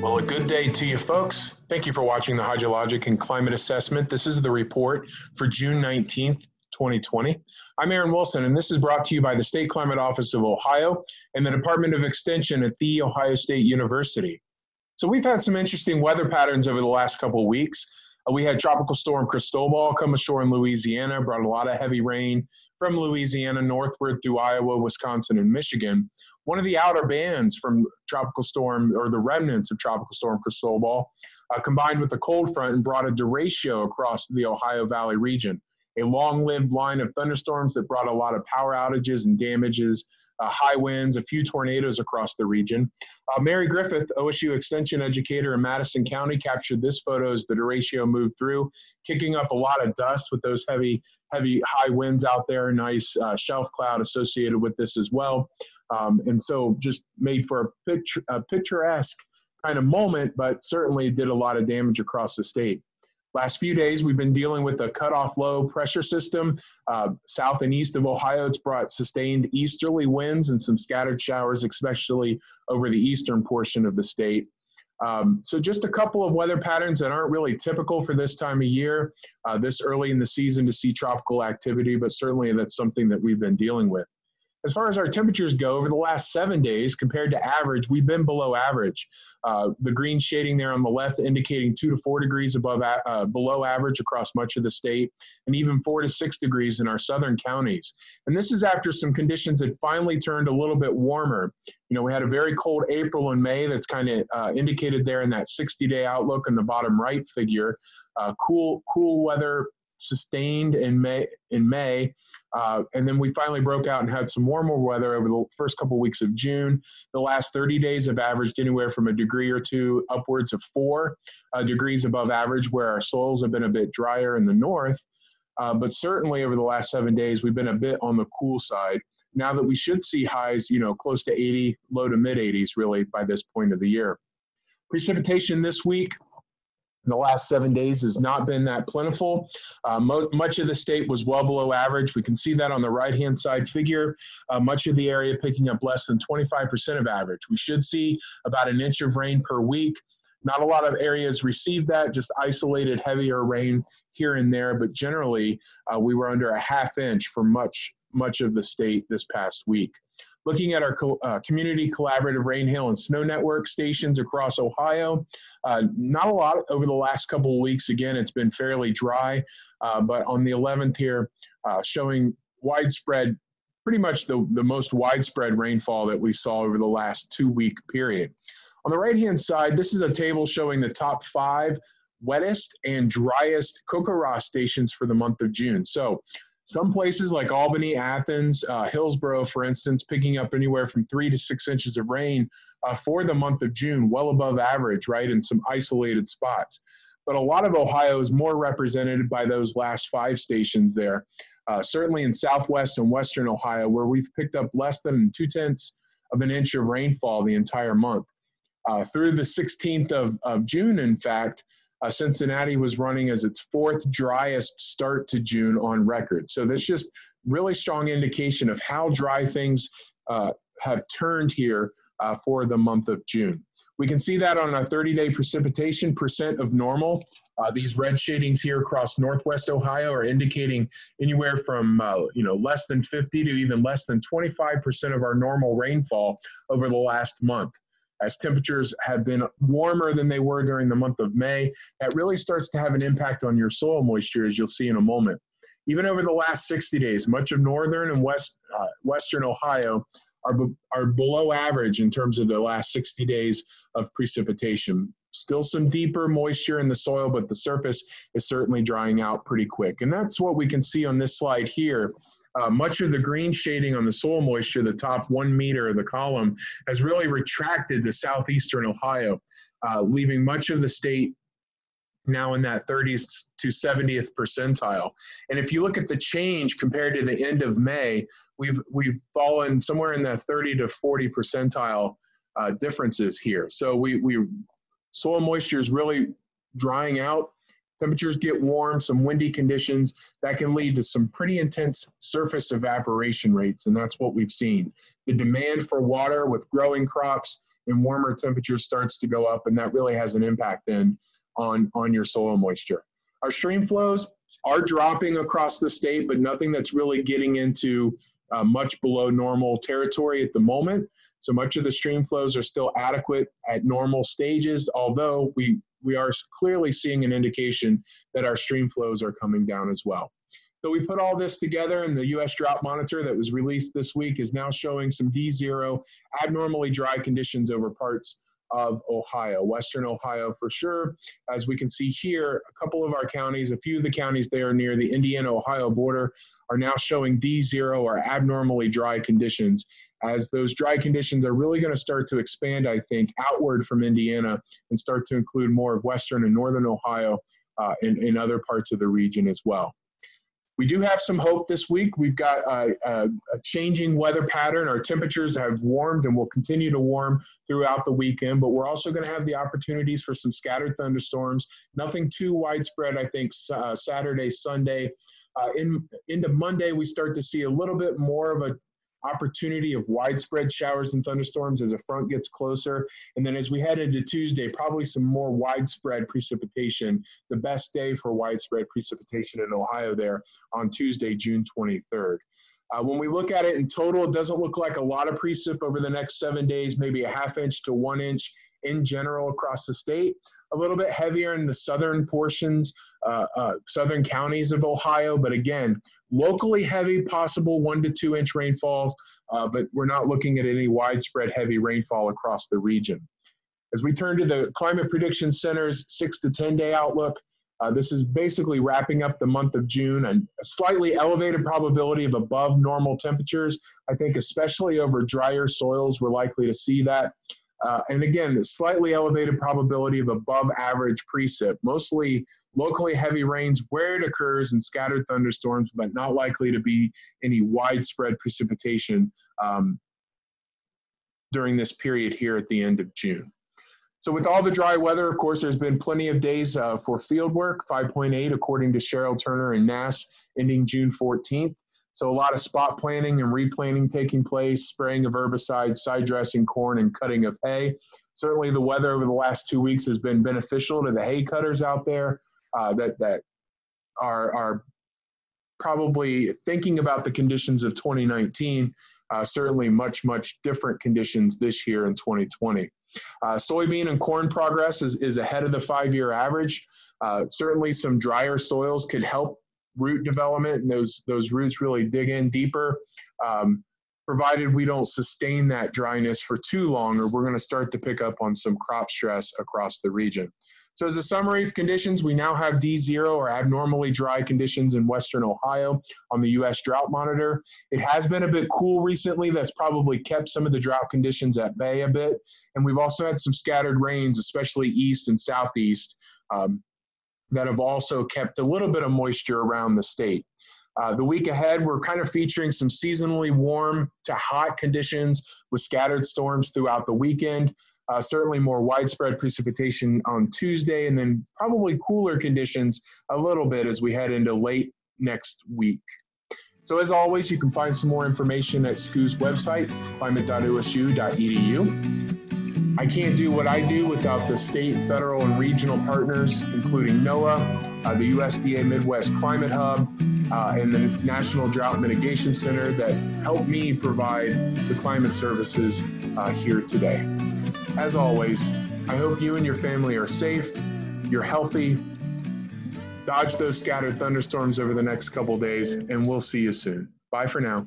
Well, a good day to you, folks. Thank you for watching the Hydrologic and Climate Assessment. This is the report for June 19th, 2020. I'm Aaron Wilson, and this is brought to you by the State Climate Office of Ohio and the Department of Extension at The Ohio State University. So, we've had some interesting weather patterns over the last couple of weeks. Uh, we had Tropical Storm Cristobal come ashore in Louisiana, brought a lot of heavy rain from Louisiana northward through Iowa, Wisconsin, and Michigan. One of the outer bands from Tropical Storm, or the remnants of Tropical Storm Cristobal, uh, combined with a cold front and brought a derecho across the Ohio Valley region. A long lived line of thunderstorms that brought a lot of power outages and damages uh, high winds, a few tornadoes across the region. Uh, Mary Griffith, OSU Extension educator in Madison County, captured this photo as the derecho moved through, kicking up a lot of dust with those heavy, heavy high winds out there. Nice uh, shelf cloud associated with this as well. Um, and so just made for a, picture, a picturesque kind of moment, but certainly did a lot of damage across the state. Last few days, we've been dealing with a cutoff low pressure system. Uh, south and east of Ohio, it's brought sustained easterly winds and some scattered showers, especially over the eastern portion of the state. Um, so just a couple of weather patterns that aren't really typical for this time of year, uh, this early in the season to see tropical activity, but certainly that's something that we've been dealing with. As far as our temperatures go, over the last seven days compared to average, we've been below average. Uh, the green shading there on the left indicating two to four degrees above uh, below average across much of the state, and even four to six degrees in our southern counties. And this is after some conditions had finally turned a little bit warmer. You know, we had a very cold April and May that's kind of uh, indicated there in that 60-day outlook in the bottom right figure. Uh, cool, cool weather sustained in May. In May, uh, and then we finally broke out and had some warmer weather over the first couple weeks of June. The last 30 days have averaged anywhere from a degree or two upwards of four uh, degrees above average, where our soils have been a bit drier in the north. Uh, but certainly over the last seven days, we've been a bit on the cool side. Now that we should see highs, you know, close to 80, low to mid 80s, really by this point of the year. Precipitation this week, the last seven days has not been that plentiful. Uh, mo- much of the state was well below average. We can see that on the right hand side figure. Uh, much of the area picking up less than 25% of average. We should see about an inch of rain per week. Not a lot of areas received that, just isolated heavier rain here and there, but generally uh, we were under a half inch for much, much of the state this past week looking at our co- uh, community collaborative rain, hail, and snow network stations across Ohio. Uh, not a lot over the last couple of weeks. Again, it's been fairly dry, uh, but on the 11th here, uh, showing widespread, pretty much the, the most widespread rainfall that we saw over the last two week period. On the right hand side, this is a table showing the top five wettest and driest CoCoRaHS stations for the month of June. So some places like Albany, Athens, uh, Hillsboro, for instance, picking up anywhere from three to six inches of rain uh, for the month of June, well above average, right, in some isolated spots. But a lot of Ohio is more represented by those last five stations there. Uh, certainly in southwest and western Ohio, where we've picked up less than two tenths of an inch of rainfall the entire month. Uh, through the 16th of, of June, in fact, uh, Cincinnati was running as its fourth driest start to June on record. So that's just really strong indication of how dry things uh, have turned here uh, for the month of June. We can see that on our 30-day precipitation percent of normal. Uh, these red shadings here across northwest Ohio are indicating anywhere from uh, you know less than 50 to even less than 25% of our normal rainfall over the last month as temperatures have been warmer than they were during the month of May, that really starts to have an impact on your soil moisture, as you'll see in a moment. Even over the last 60 days, much of northern and west, uh, western Ohio are, are below average in terms of the last 60 days of precipitation. Still some deeper moisture in the soil, but the surface is certainly drying out pretty quick. And that's what we can see on this slide here uh, much of the green shading on the soil moisture, the top one meter of the column, has really retracted to southeastern Ohio, uh, leaving much of the state now in that 30th to 70th percentile. And if you look at the change compared to the end of May, we've we've fallen somewhere in that 30 to 40 percentile uh, differences here. So we we soil moisture is really drying out temperatures get warm, some windy conditions, that can lead to some pretty intense surface evaporation rates, and that's what we've seen. The demand for water with growing crops and warmer temperatures starts to go up, and that really has an impact then on, on your soil moisture. Our stream flows are dropping across the state, but nothing that's really getting into uh, much below normal territory at the moment. So much of the stream flows are still adequate at normal stages, although we, we are clearly seeing an indication that our stream flows are coming down as well. So we put all this together and the U.S. Drought Monitor that was released this week is now showing some D0 abnormally dry conditions over parts of Ohio, Western Ohio for sure. As we can see here, a couple of our counties, a few of the counties there near the Indiana-Ohio border are now showing D0 or abnormally dry conditions as those dry conditions are really going to start to expand, I think, outward from Indiana and start to include more of Western and Northern Ohio uh, and, and other parts of the region as well. We do have some hope this week. We've got a, a, a, changing weather pattern. Our temperatures have warmed and will continue to warm throughout the weekend, but we're also going to have the opportunities for some scattered thunderstorms. Nothing too widespread, I think, uh, Saturday, Sunday. Uh, in, into Monday, we start to see a little bit more of a opportunity of widespread showers and thunderstorms as a front gets closer. And then as we head into Tuesday, probably some more widespread precipitation. The best day for widespread precipitation in Ohio there on Tuesday, June 23rd. Uh, when we look at it in total, it doesn't look like a lot of precip over the next seven days, maybe a half inch to one inch in general across the state. A little bit heavier in the southern portions, uh, uh, southern counties of Ohio, but again, locally heavy, possible one to two inch rainfalls, uh, but we're not looking at any widespread heavy rainfall across the region. As we turn to the Climate Prediction Center's six to 10 day outlook, uh, this is basically wrapping up the month of June and a slightly elevated probability of above normal temperatures. I think, especially over drier soils, we're likely to see that. Uh, and again, slightly elevated probability of above average precip, mostly locally heavy rains where it occurs and scattered thunderstorms, but not likely to be any widespread precipitation um, during this period here at the end of June. So with all the dry weather, of course, there's been plenty of days uh, for field work, 5.8 according to Cheryl Turner and NASS, ending June 14th. So a lot of spot planting and replanting taking place, spraying of herbicides, side dressing corn, and cutting of hay. Certainly, the weather over the last two weeks has been beneficial to the hay cutters out there uh, that that are are probably thinking about the conditions of 2019. Uh, certainly, much much different conditions this year in 2020. Uh, soybean and corn progress is, is ahead of the five-year average. Uh, certainly, some drier soils could help root development and those those roots really dig in deeper um, provided we don't sustain that dryness for too long or we're going to start to pick up on some crop stress across the region so as a summary of conditions we now have d0 or abnormally dry conditions in western ohio on the us drought monitor it has been a bit cool recently that's probably kept some of the drought conditions at bay a bit and we've also had some scattered rains especially east and southeast um, that have also kept a little bit of moisture around the state. Uh, the week ahead, we're kind of featuring some seasonally warm to hot conditions with scattered storms throughout the weekend. Uh, certainly more widespread precipitation on Tuesday, and then probably cooler conditions a little bit as we head into late next week. So, as always, you can find some more information at SCOO's website, climate.osu.edu. I can't do what I do without the state, federal, and regional partners, including NOAA, uh, the USDA Midwest Climate Hub, uh, and the National Drought Mitigation Center that helped me provide the climate services uh, here today. As always, I hope you and your family are safe, you're healthy, dodge those scattered thunderstorms over the next couple days, and we'll see you soon. Bye for now.